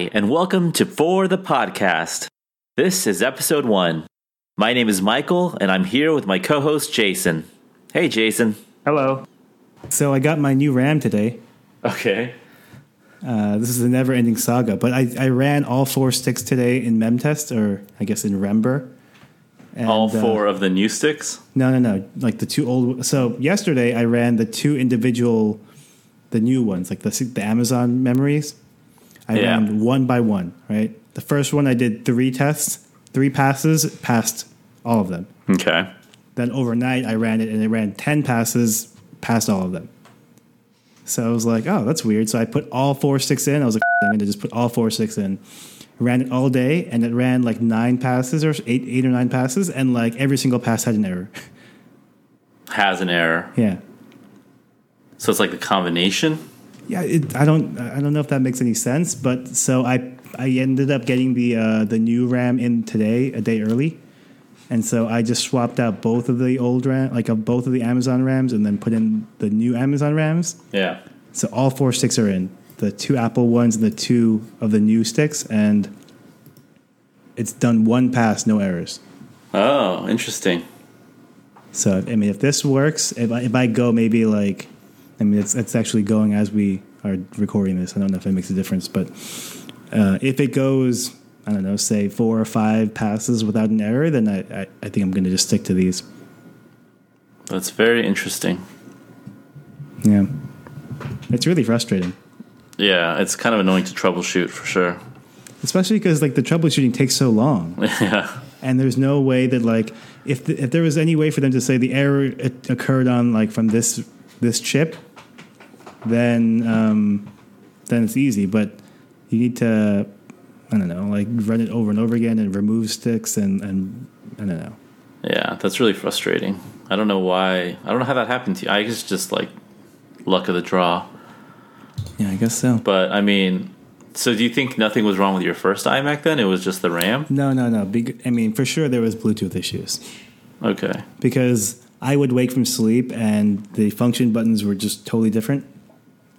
Hi, and welcome to For the Podcast. This is episode one. My name is Michael, and I'm here with my co host, Jason. Hey, Jason. Hello. So I got my new RAM today. Okay. Uh, this is a never-ending saga, but I, I ran all four sticks today in MemTest, or I guess in Rember. And, All uh, four of the new sticks? no, no, no. Like the two old. So yesterday I ran the two individual, the new ones, like the the Amazon memories. I Yeah. ran one by one. Right. The first one I did three tests, three passes, passed all of them. Okay. Then overnight, I ran it and it ran 10 passes, passed all of them. So I was like, oh, that's weird. So I put all four sticks in. I was like, I'm going to just put all four sticks in. Ran it all day and it ran like nine passes or eight, eight or nine passes. And like every single pass had an error. Has an error. yeah. So it's like the combination? Yeah, it, I don't, I don't know if that makes any sense, but so I, I ended up getting the uh, the new RAM in today, a day early, and so I just swapped out both of the old RAM, like uh, both of the Amazon RAMs, and then put in the new Amazon RAMs. Yeah. So all four sticks are in the two Apple ones and the two of the new sticks, and it's done one pass, no errors. Oh, interesting. So I mean, if this works, if I, if I go maybe like, I mean, it's it's actually going as we are recording this. I don't know if it makes a difference, but uh, if it goes, I don't know, say four or five passes without an error, then I I, I think I'm going to just stick to these. That's very interesting. Yeah, it's really frustrating. Yeah, it's kind of annoying to troubleshoot for sure. Especially because like the troubleshooting takes so long. yeah. and there's no way that like if the, if there was any way for them to say the error occurred on like from this this chip, then um, then it's easy. But you need to I don't know like run it over and over again and remove sticks and and I don't know. Yeah, that's really frustrating. I don't know why. I don't know how that happened to you. I guess just like luck of the draw. Yeah, I guess so. But I mean, so do you think nothing was wrong with your first iMac then? It was just the RAM? No, no, no. Big, I mean, for sure there was Bluetooth issues Okay. because I would wake from sleep and the function buttons were just totally different.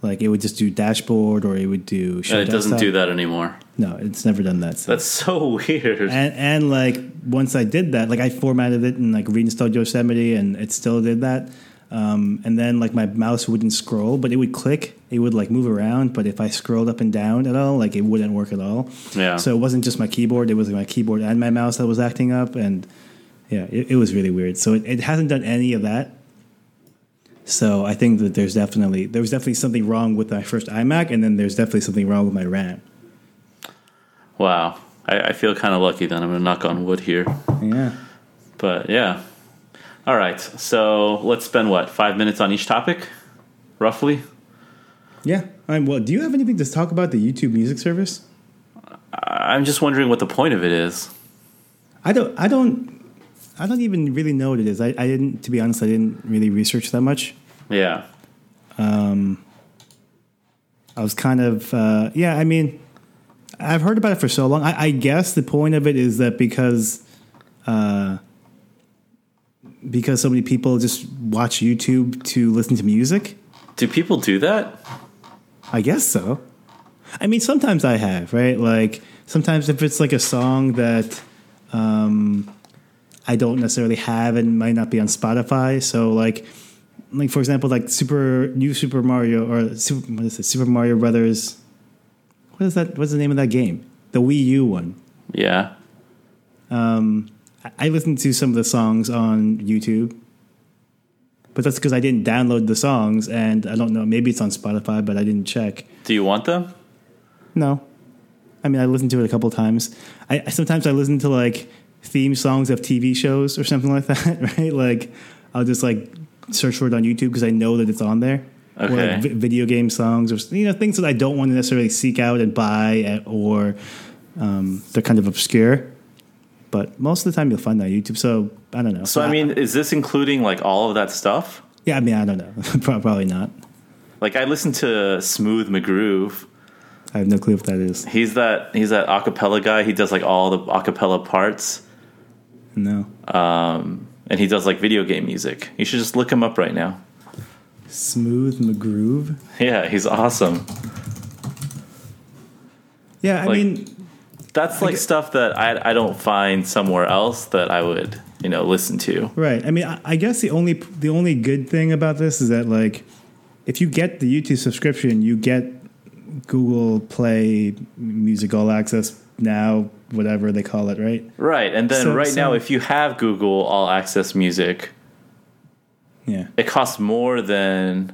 Like it would just do dashboard or it would do. show And it doesn't do that anymore. No, it's never done that. So. That's so weird. and and like once I did that, like I formatted it and like reinstalled Yosemite, and it still did that. Um, and then like my mouse wouldn't scroll, but it would click. It would like move around, but if I scrolled up and down at all, like it wouldn't work at all. Yeah. So it wasn't just my keyboard; it was my keyboard and my mouse that was acting up, and yeah, it, it was really weird. So it, it hasn't done any of that. So I think that there's definitely there was definitely something wrong with my first iMac, and then there's definitely something wrong with my RAM. wow. I, I feel kind of lucky then. I'm to knock on wood here. Yeah. But yeah. All right. So let's spend what, five minutes on each topic? Roughly? Yeah. I mean, well, do you have anything to talk about the YouTube music service? I'm just wondering what the point of it is. I don't. I don't. I don't even really know what it is. I, I didn't. To be honest, I didn't really research that much. Yeah. I was kind of. Uh, yeah. I mean, I've heard about it for so long. I, I guess the point of it is that because. Uh, because so many people just watch YouTube to listen to music. Do people do that? I guess so. I mean, sometimes I have, right? Like sometimes if it's like a song that um, I don't necessarily have and might not be on Spotify, so like, like for example, like Super New Super Mario or Super, what is it? Super Mario Brothers. What is that? What's the name of that game? The Wii U one. Yeah. Um, I- I listened to some of the songs on YouTube, but that's because I didn't download the songs, and I don't know. Maybe it's on Spotify, but I didn't check. Do you want them? No. I mean, I listened to it a couple times. I- sometimes I listen to like theme songs of TV shows or something like that, right? Like I'll just like search for it on YouTube because I know that it's on there. Or Okay. like vi- video game songs or you know things that I don't want to necessarily seek out and buy uh, or um, they're kind of obscure. But most of the time you'll find that on YouTube. So I don't know. So, I mean, is this including like all of that stuff? yeah, I mean, I don't know. Probably not. Like, I listen to Smooth McGroove. I have no clue what that is. He's that he's that acapella guy. He does like all the acapella parts, No. um, and he does like video game music. You should just look him up right now. Smooth McGroove. Yeah, he's awesome. Yeah, I Like- mean, That's like stuff that I I don't find somewhere else that I would you know listen to. right. I mean, I, I guess the only the only good thing about this is that like, if you get the YouTube subscription, you get Google Play Music All Access now, whatever they call it, right? Right, and then So- right now, if you have Google All Access Music, Yeah. it costs more than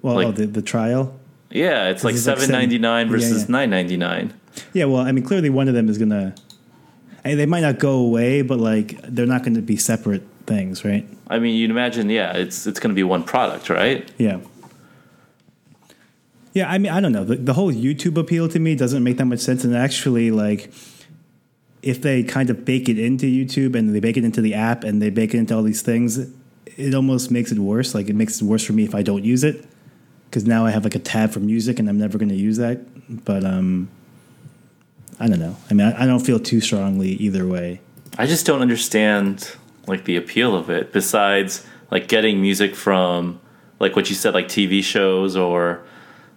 Well, oh, Like- oh, the the trial. yeah, it's like seven ninety nine seven- yeah, versus yeah. nine ninety nine. Yeah, well, I mean, clearly one of them is gonna. I they might not go away, but like they're not going to be separate things, right? I mean, you'd imagine, yeah, it's it's going to be one product, right? Yeah. Yeah, I mean, I don't know. The, the whole YouTube appeal to me doesn't make that much sense. And actually, like, if they kind of bake it into YouTube and they bake it into the app and they bake it into all these things, it almost makes it worse. Like, it makes it worse for me if I don't use it because now I have like a tab for music and I'm never going to use that. But um, I don't know. I mean, I, I don't feel too strongly either way. I just don't understand like the appeal of it. Besides, like getting music from like what you said, like TV shows or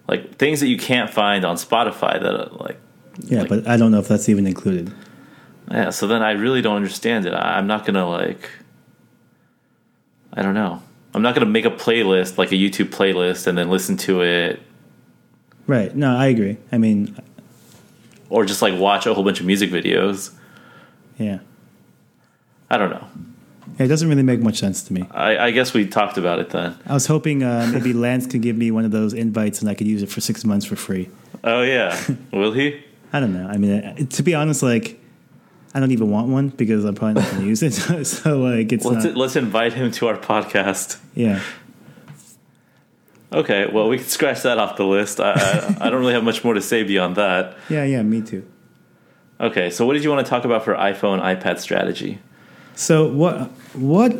like things that you can't find on Spotify that are, like Yeah, Like- but I don't know if that's even included. yeah. So then I really don't understand it. I, I'm not gonna like. I don't know. I'm not gonna make a playlist like a YouTube playlist and then listen to it Right. No, I agree. I mean, or just like watch a whole bunch of music videos. yeah. I don't know. It doesn't really make much sense to me. I, I guess we talked about it then. I was hoping uh, maybe Lance could give me one of those invites and I could use it for six months for free. Oh yeah, will he? I don't know. I mean, uh, to be honest, like, I don't even want one because I'm probably not going to use it. so, like, it's Let's not. let's invite him to our podcast. Yeah. Okay, well we can scratch that off the list. I, I I don't really have much more to say beyond that. Yeah, yeah, me too. Okay, so what did you want to talk about for iPhone iPad strategy? So, what, what,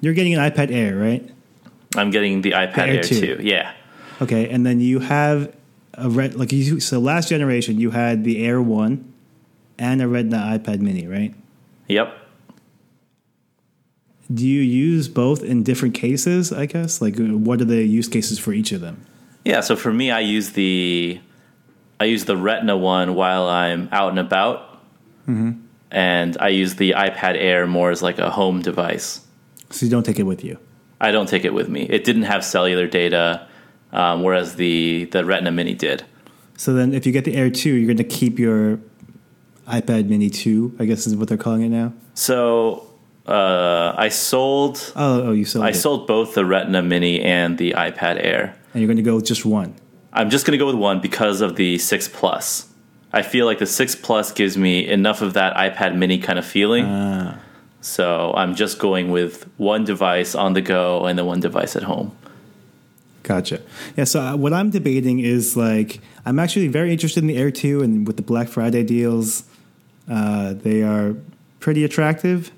you're getting an iPad Air, right? I'm getting the iPad Air Air, 2. 2. Yeah. Okay. And then you have a red, like, you, so last generation, you had the Air 1 and a Retina iPad mini, right? Yep. Do you use both in different cases, I guess? Like, what are the use cases for each of them? Yeah, so for me I use the I use the Retina one while I'm out and about. Mm-hmm. And I use the iPad Air more as like a home device. So you don't take it with you. I don't take it with me. It didn't have cellular data, um, whereas the the Retina Mini did. So then, if you get the Air 2, you're going to keep your iPad Mini 2, I guess is what they're calling it now. So uh, I sold Oh, oh you sold I it. sold both the Retina Mini and the iPad Air. and you're going to go with just one. I'm just going to go with one because of the 6 Plus. I feel like the 6 Plus gives me enough of that iPad Mini kind of feeling. Ah, So I'm just going with one device on the go and the one device at home. gotcha. Yeah, so uh, what I'm debating is like, I'm actually very interested in the Air 2, and with the Black Friday deals, uh, they are pretty attractive.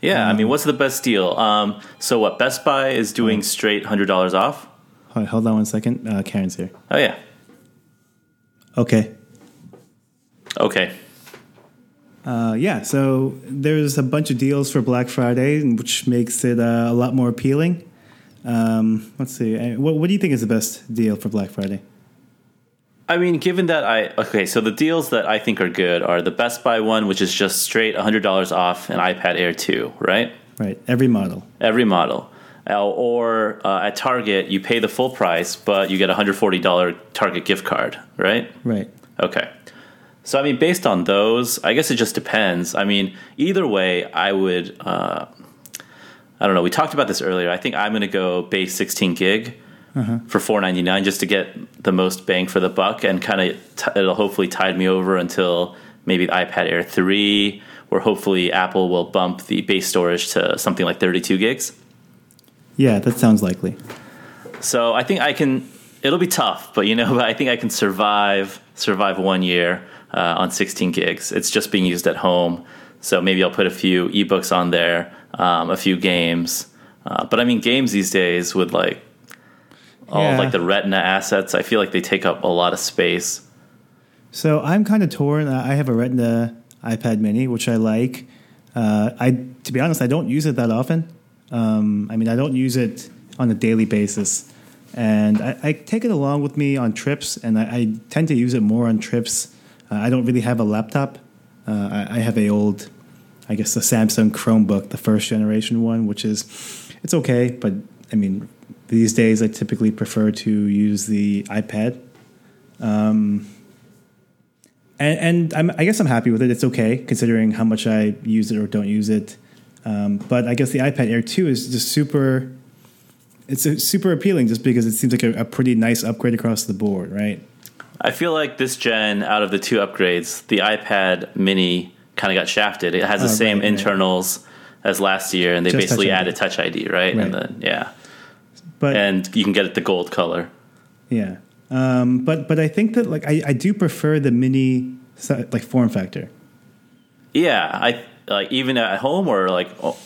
Yeah, I mean, what's the best deal? Um, so what? Best Buy is doing straight hundred dollars off. Hold hold on one second. Uh, Karen's here. Oh yeah. Okay. Okay. Uh, yeah, so there's a bunch of deals for Black Friday, which makes it uh, a lot more appealing. Um, let's see. Uh, What, what do you think is the best deal for Black Friday? I mean, given that I okay, so the deals that I think are good are the Best Buy one, which is just straight hundred dollars off an iPad Air two, right? Right, every model. Every model. Uh, or uh, at Target, you pay the full price, but you get a hundred forty dollar Target gift card, right? Right. Okay. So I mean, based on those, I guess it just depends. I mean, either way, I would. Uh, I don't know. We talked about this earlier. I think I'm going to go base 16 gig for 4.99 just to get the most bang for the buck, and kind of t- it'll hopefully tide me over until maybe the iPad Air 3, where hopefully Apple will bump the base storage to something like 32 gigs. Yeah, that sounds likely. So I think I can. It'll be tough, but you know, I think I can survive survive one year uh, on 16 gigs. It's just being used at home, so maybe I'll put a few ebooks on there, um, a few games. Uh, but I mean, games these days with like all Yeah. like the Retina assets, I feel like they take up a lot of space. So I'm kind of torn. Uh, I have a Retina iPad Mini, which I like. Uh, I, to be honest, I don't use it that often. Um, I mean, I don't use it on a daily basis, and I, I take it along with me on trips, and I, I tend to use it more on trips. Uh, I don't really have a laptop. Uh, I, I have a old, I guess, a Samsung Chromebook, the first generation one, which is it's okay, but I mean, these days I typically prefer to use the iPad. Um, and, and I guess I'm happy with it. It's okay considering how much I use it or don't use it. Um, but I guess the iPad Air 2 is just super. It's super appealing just because it seems like a, a pretty nice upgrade across the board, right? I feel like this gen, out of the two upgrades, the iPad Mini kind of got shafted. It has the Oh, same right, right. internals as last year, and they Just basically Touch added Touch ID, right? And then yeah, But and you can get it the gold color. yeah, um, but but I think that like I, I do prefer the mini like form factor. Yeah, I like even at home or like oh,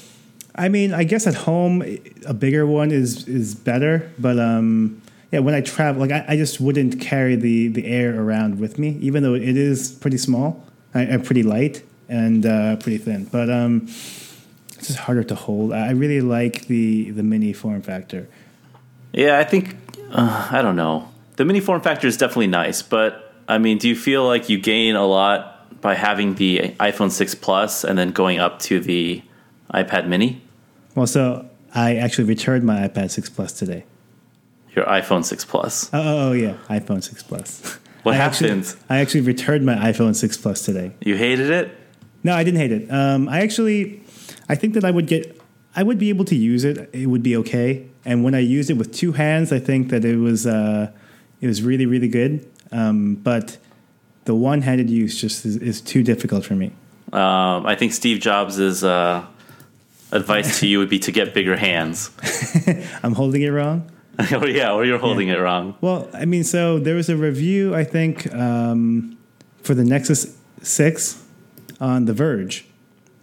I mean, I guess at home a bigger one is is better, but um, yeah, when I travel, like I, I just wouldn't carry the the air around with me, even though it is pretty small, and pretty light and uh, pretty thin. But um, it's just harder to hold. I really like the the mini form factor. yeah, I think uh, I don't know. The mini form factor is definitely nice, but I mean, do you feel like you gain a lot by having the iPhone 6 Plus and then going up to the iPad Mini? Well, so I actually returned my iPad 6 Plus today. Your iPhone 6 Plus. Oh, oh, oh yeah, iPhone 6 Plus. What I actually- happened? I actually returned my iPhone 6 Plus today. You hated it? No, I didn't hate it. Um, I actually, I think that I would get, I would be able to use it. It would be okay. And when I used it with two hands, I think that it was, uh, it was really, really good. Um, but the one-handed use just is, is too difficult for me. Um, I think Steve Jobs' uh, advice to you would be to get bigger hands. I'm holding it wrong. or yeah, or you're holding it wrong. Well, I mean, so there was a review, I think, um, for the Nexus 6 on The Verge,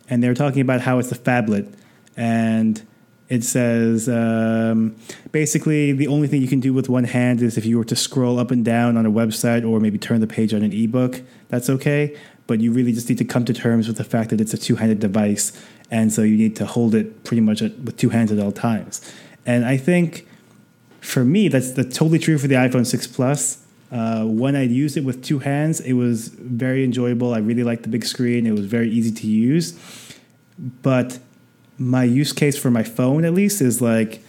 and they were talking about how it's a phablet, and it says um, basically the only thing you can do with one hand is if you were to scroll up and down on a website or maybe turn the page on an ebook, that's okay. But you really just need to come to terms with the fact that it's a two handed device, and so you need to hold it pretty much at, with two hands at all times. And I think for me, that's that's totally true for the iPhone 6 Plus. Uh, when I used it with two hands, it was very enjoyable. I really liked the big screen. It was very easy to use. But my use case for my phone, at least, is like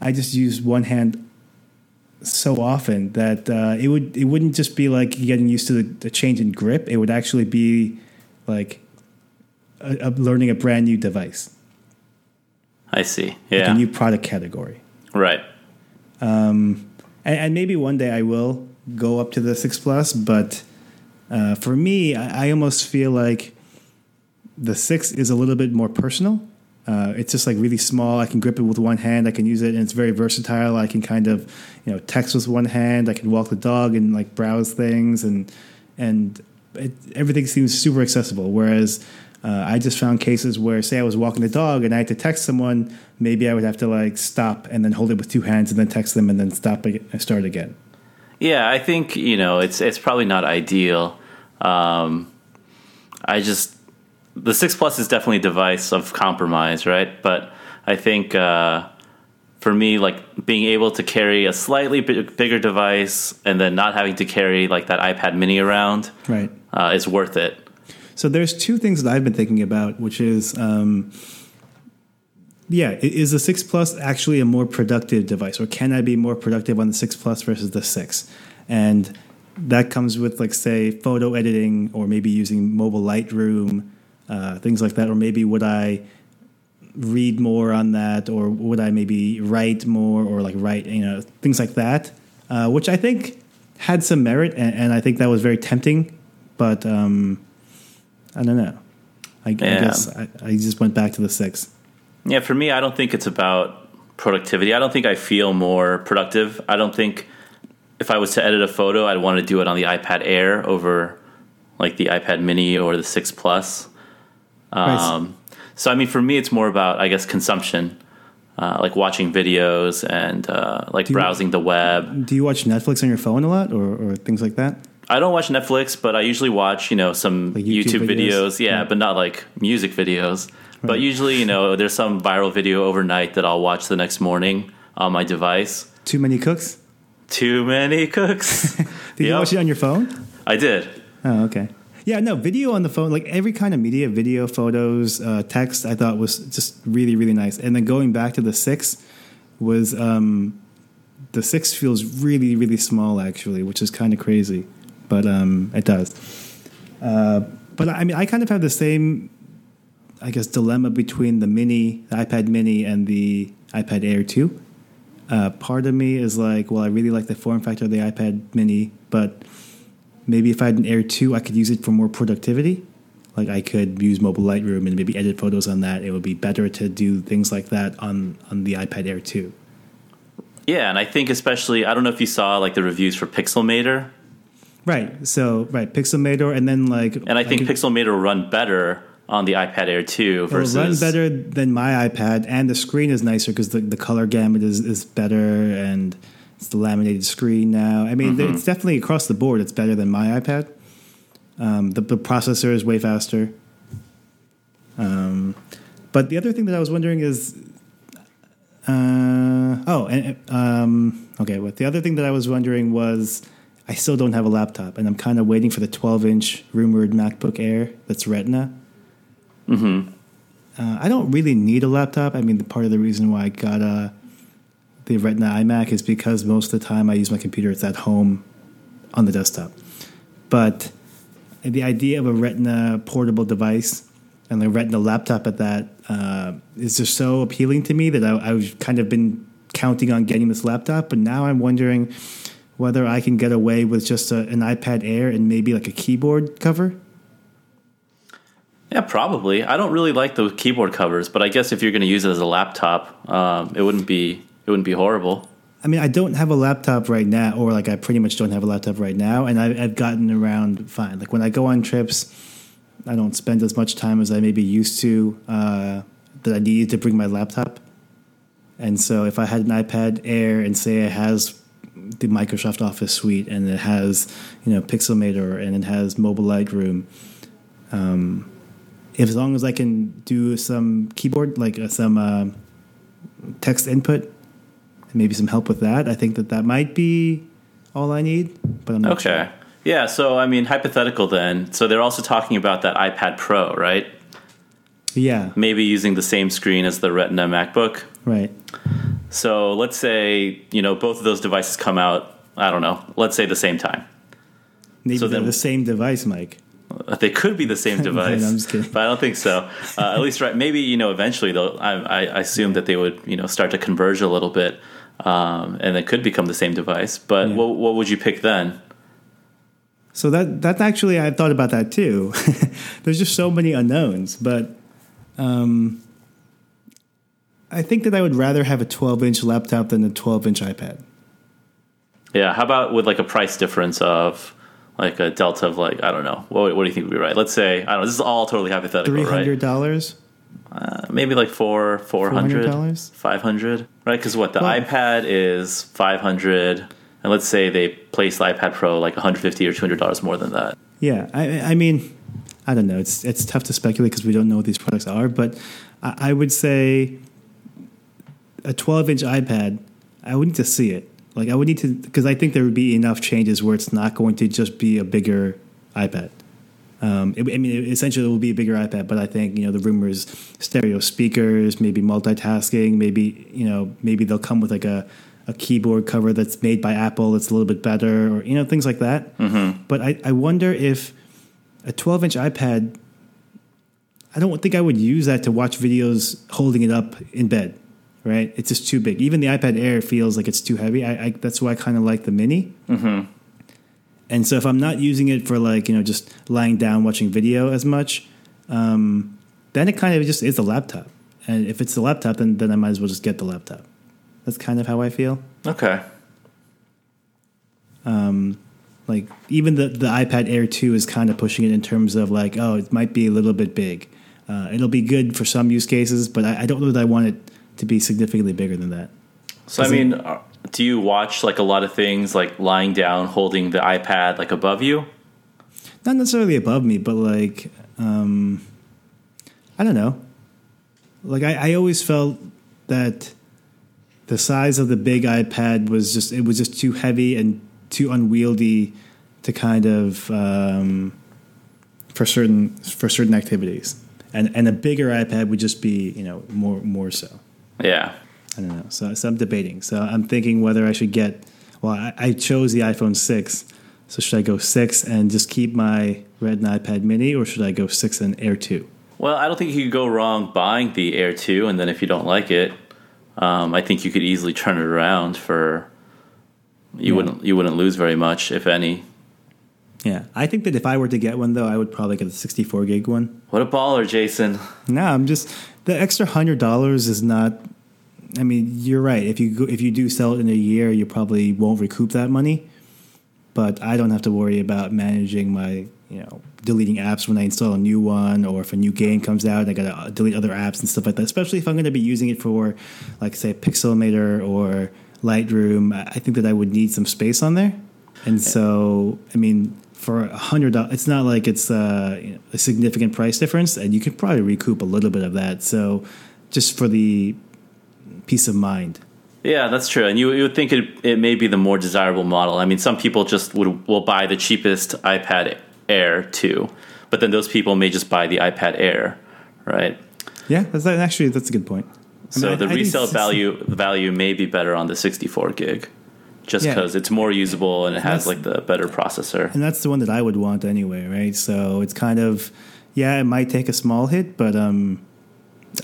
I just use one hand so often that uh, it would it wouldn't just be like getting used to the, the change in grip. It would actually be like a, a learning a brand new device, I see. like Yeah. a new product category. right. And, and maybe one day I will go up to the six plus. But uh, for me, I, I almost feel like the six is a little bit more personal. Uh, it's just like really small. I can grip it with one hand. I can use it, and it's very versatile. I can kind of, you know, text with one hand. I can walk the dog and like browse things, and and it, everything seems super accessible. Whereas uh, I just found cases where, say, I was walking the dog and I had to text someone, maybe I would have to like stop and then hold it with two hands and then text them and then stop and start again. Yeah, I think you know it's it's probably not ideal. Um, I just the six plus is definitely a device of compromise, right? But I think uh, for me, like being able to carry a slightly bi- bigger device and then not having to carry like that iPad Mini around Right. uh, is worth it. So there's two things that I've been thinking about, which is, um, yeah, is the six plus actually a more productive device, or can I be more productive on the six plus versus the six? And that comes with, like, say, photo editing, or maybe using mobile Lightroom, uh, things like that, or maybe would I read more on that, or would I maybe write more, or like write, you know, things like that, uh, which I think had some merit, and, and I think that was very tempting, but. Um, I don't know. I, I guess I, I just went back to the six. Yeah, for me, I don't think it's about productivity. I don't think I feel more productive. I don't think if I was to edit a photo, I'd want to do it on the iPad Air over like the iPad Mini or the 6 Plus. Um, so, I mean, for me, it's more about, I guess, consumption, uh, like watching videos and uh, like you- browsing the web. Do you watch Netflix on your phone a lot, or, or things like that? I don't watch Netflix, but I usually watch, you know, some Like YouTube YouTube, videos. videos? Yeah, Yeah. but not like music videos. But usually, you know, there's some viral video overnight that I'll watch the next morning on my device. Too many cooks. Too many cooks. Did you watch it on your phone? I did. Oh, okay. Yeah, no, video on the phone, like every kind of media, video, photos, uh, text, I thought was just really, really nice. And then going back to the six was um, the six feels really, really small actually, which is kind of crazy, but um, it does. Uh, but I mean, I kind of have the same, I guess, dilemma between the mini, the iPad mini, and the iPad Air 2. Uh, part of me is like, well, I really like the form factor of the iPad mini, but maybe if I had an Air 2, I could use it for more productivity. Like I could use mobile Lightroom and maybe edit photos on that. It would be better to do things like that on, on the iPad Air 2. Yeah, and I think especially I don't know if you saw like the reviews for Pixelmator, Right. So, right, Pixelmator, and then like. and I think could- Pixelmator run better on the iPad Air 2 It'll versus run better than my iPad, and the screen is nicer because the, the color gamut is, is better, and it's the laminated screen now. I mean, Mm-hmm. it's definitely across the board. It's better than my iPad. Um, the, the processor is way faster. Um, but the other thing that I was wondering is, uh, oh, and, um, okay. But the other thing that I was wondering was, I still don't have a laptop, and I'm kind of waiting for the 12 inch rumored MacBook Air that's Retina. Uh, I don't really need a laptop. I mean, the part of the reason why I got uh, the Retina iMac is because most of the time I use my computer. It's at home on the desktop. But the idea of a Retina portable device and the Retina laptop at that uh, is just so appealing to me that I, I've kind of been counting on getting this laptop. But now I'm wondering whether I can get away with just a, an iPad Air and maybe like a keyboard cover. Yeah, probably. I don't really like the keyboard covers, but I guess if you're going to use it as a laptop, um, it wouldn't be it wouldn't be horrible. I mean, I don't have a laptop right now, or like I pretty much don't have a laptop right now, and I, I've gotten around fine. Like when I go on trips, I don't spend as much time as I maybe used to uh, that I needed to bring my laptop. And so, if I had an iPad Air and say it has the Microsoft Office suite and it has you know Pixelmator and it has Mobile Lightroom, um, if as long as I can do some keyboard like uh, some uh, text input and maybe some help with that. I think that that might be all I need, but I'm not Okay. sure. Yeah, so I mean hypothetical then. So they're also talking about that iPad Pro, right? Yeah, Maybe using the same screen as the Retina MacBook. right. So let's say, you know, both of those devices come out, I don't know, let's say the same time. Maybe So they're then- the same device, Mike. Uh, They could be the same device, I'm just kidding. but I don't think so. Uh, at least, right? Maybe you know, eventually, though, I, I assume that they would, you know, start to converge a little bit, um, and it could become the same device. But Yeah. what what would you pick then? So that that actually I thought about that too. There's just so many unknowns, but um, I think that I would rather have a 12 inch laptop than a 12 inch iPad. Yeah, how about with like a price difference of like a delta of like I don't know, what, what do you think would be right? Let's say I don't know. This is all totally hypothetical, Three right? hundred dollars. Uh, maybe like four, four hundred, $400? five hundred, right? Because what the Well- iPad is five hundred, and let's say they place the iPad Pro like one hundred fifty or two hundred dollars more than that. Yeah, I, I mean, I don't know. It's it's tough to speculate because we don't know what these products are. But I, I would say a 12 inch iPad. I would need to see it. Like I would need to because I think there would be enough changes where it's not going to just be a bigger iPad. Um, it, I mean, essentially, it will be a bigger iPad, but I think you know the rumors, stereo speakers, maybe multitasking, maybe you know maybe they'll come with like a, a keyboard cover that's made by Apple that's a little bit better, or you know things like that. Mm-hmm. But I, I wonder if a 12 inch iPad, I don't think I would use that to watch videos holding it up in bed. Right, it's just too big. Even the iPad Air feels like it's too heavy. I, I that's why I kind of like the Mini. And so if I'm not using it for like, you know, just lying down watching video as much, um, then it kind of just is a laptop. And if it's a laptop, then, then I might as well just get the laptop. That's kind of how I feel. Okay. Like even the, the iPad Air 2 is kind of pushing it in terms of like, oh, it might be a little bit big. Uh, it'll be good for some use cases, but I, I don't know that I want it to be significantly bigger than that. So I Is it- mean, uh, do you watch like a lot of things like lying down, holding the iPad like above you? Not necessarily above me, but like, um, I don't know. Like I, I always felt that the size of the big iPad was just it was just too heavy and too unwieldy to kind of um, for certain for certain activities. And and a bigger iPad would just be you know more more so. Yeah. I don't know. So, so I'm debating. So I'm thinking whether I should get. Well, I, I chose the iPhone six. So should I go six and just keep my Retina iPad Mini, or should I go six and Air two? Well, I don't think you could go wrong buying the Air 2, and then if you don't like it, um, I think you could easily turn it around for. You Yeah. wouldn't you wouldn't lose very much, if any. Yeah, I think that if I were to get one though, I would probably get a 64 gig one. What a baller, Jason. No, I'm just the extra hundred dollars is not. I mean, you're right. If you go, if you do sell it in a year, you probably won't recoup that money. But I don't have to worry about managing my, you know, deleting apps when I install a new one, or if a new game comes out, I gotta uh, delete other apps and stuff like that. Especially if I'm going to be using it for, like, say, Pixelmator or Lightroom. I I think that I would need some space on there, and so I mean, for a hundred dollars, it's not like it's uh, you know, a significant price difference, and you could probably recoup a little bit of that. So, just for the peace of mind. Yeah, that's true. And you, you would think it, it may be the more desirable model. I mean, some people just would will buy the cheapest iPad Air 2, but then those people may just buy the iPad Air, right? Yeah, that's actually that's a good point. I So mean, the I think resale value value may be better on the 64 gig, just Yeah. because it's more usable and it has That's- like the better processor. and that's the one that I would want anyway, right? So it's kind of, yeah, it might take a small hit, but um,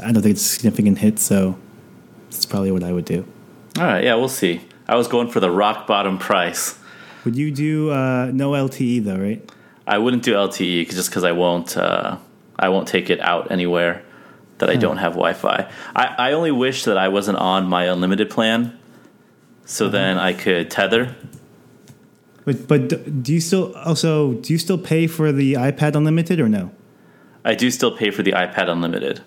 I don't think it's a significant hit. So it's probably what I would do. All right, yeah, we'll see. I was going for the rock bottom price. Would you do uh, no LTE though, right? I wouldn't do LTE just because I won't. Uh, I won't take it out anywhere that I don't have Wi-Fi. I, I only wish that I wasn't on my unlimited plan, so mm-hmm. then I could tether. But but do you still also do you still pay for the iPad Unlimited or no? I do still pay for the iPad Unlimited.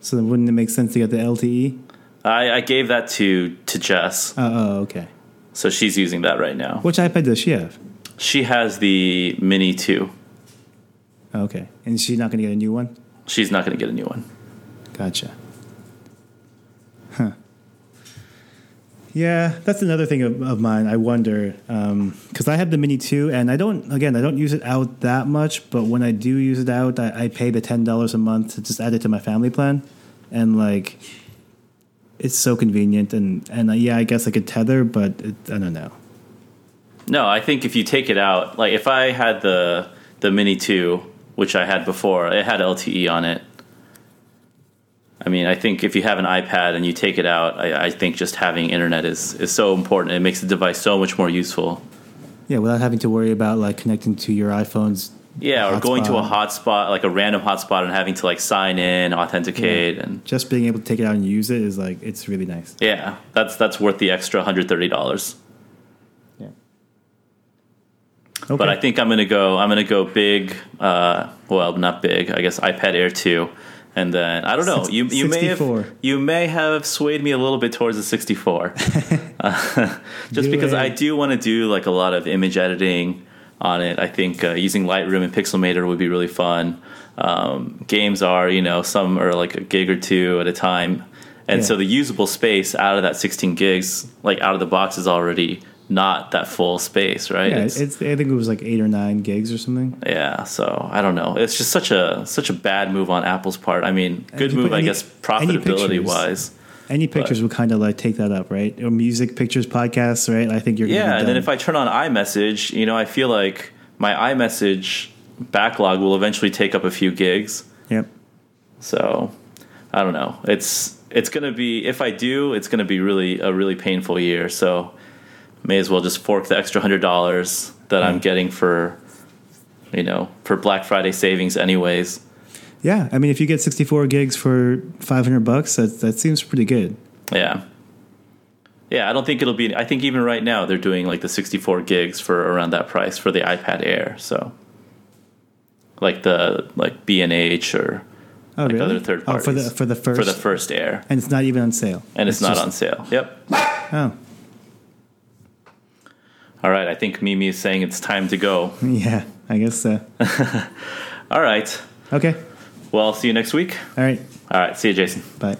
So then wouldn't it make sense to get the LTE? I, I gave that to to Jess, Oh, oh, okay. so she's using that right now. Which iPad does she have? She has the Mini 2. Oh, okay, and she's not going to get a new one. She's not going to get a new one. Gotcha. Yeah, that's another thing of, of mine. I wonder because I have the Mini Two, and I don't. Again, I don't use it out that much, but when I do use it out, I, I pay the ten dollars a month to just add it to my family plan, and like, it's so convenient. And and uh, yeah, I guess I could tether, but it, I don't know. No, I think if you take it out, like if I had the the Mini 2, which I had before, it had LTE on it. I mean, I think if you have an iPad and you take it out, I, I think just having internet is, is so important. It makes the device so much more useful. Yeah, without having to worry about like connecting to your iPhone's. Yeah, or going to a Hotspot. like a random hotspot, and having to like sign in, authenticate, and Just being able to take it out and use it is like it's really nice. yeah, that's that's worth the extra hundred thirty dollars. Yeah. Okay. But I think I'm gonna go. I'm gonna go big. Uh, well, not big. I guess iPad Air two, and then I don't know. You you may have you may have swayed me a little bit towards the 64, uh, just Do because I do want to do like a lot of image editing on it. I think uh, using Lightroom and Pixelmator would be really fun. Um, games are you know some are like a gig or two at a time, and Yeah. so the usable space out of that 16 gigs, like out of the box, is already not that full space, right? Yeah, It's- it's, I think it was like eight or nine gigs or something. yeah, so I don't know. It's just such a such a bad move on Apple's part. I mean, good move, put I guess, any profitability pictures- wise. Any pictures would kind of like take that up, right? Or music, pictures, podcasts, right? I think you're gonna Yeah, and then if I turn on iMessage, you know, I feel like my iMessage backlog will eventually take up a few gigs. yep. So I don't know. It's it's gonna be if I do, it's gonna be really a really painful year. So may as well just fork the extra hundred dollars that I'm Mm. getting for you know for Black Friday savings, anyways. Yeah, I mean, if you get 64 gigs for 500 bucks, that that seems pretty good. Yeah. Yeah, I don't think it'll be. I think even right now they're doing like the 64 gigs for around that price for the iPad Air. So, like the like B and H or Oh, like really? other third oh, for the for the first for the first Air, and it's not even on sale. and it's, not just- on sale. Yep. Oh, All right, I think Mimi is saying it's time to go. yeah, I guess so. All right. Okay, Well, I'll see you next week. all right, All right. See you, Jason. bye.